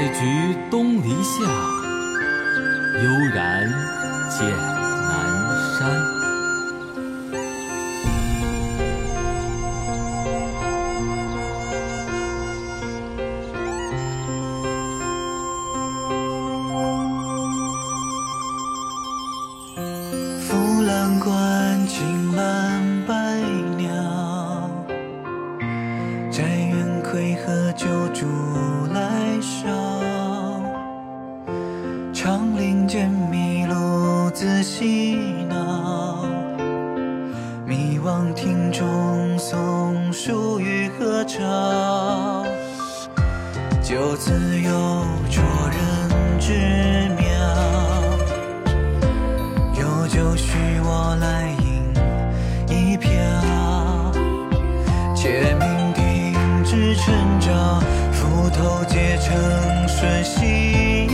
采菊东篱下，悠然见南山。扶栏观尽满百鸟，摘园葵和旧竹自嬉闹，迷惘庭中松树与何朝。就自有卓人之妙。有酒许我来饮一瓢，且酩酊至晨朝，斧头皆成瞬息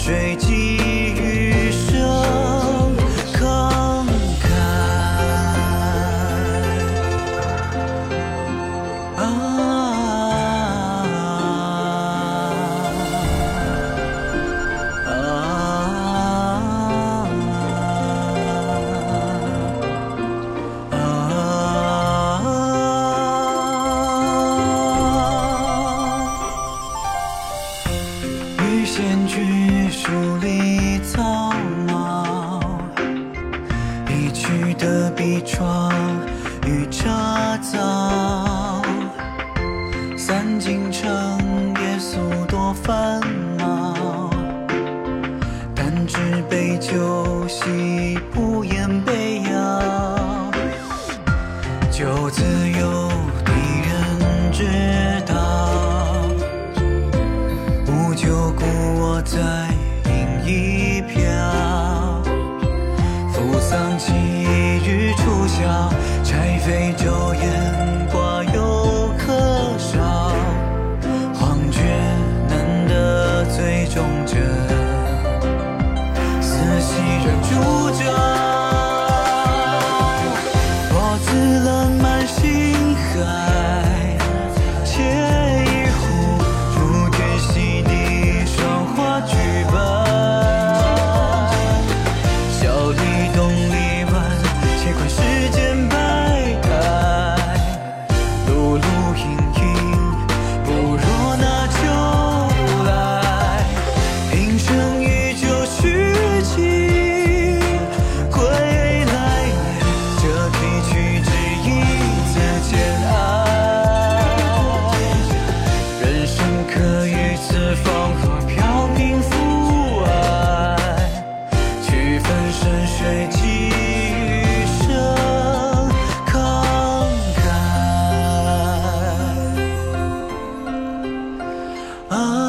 水寄窗与车走，散尽成夜宿多烦恼，但知杯酒喜不杯酒言寡，又可少？恍觉难得，最中者，思昔人煮酒，我自浪漫心海。听一。啊。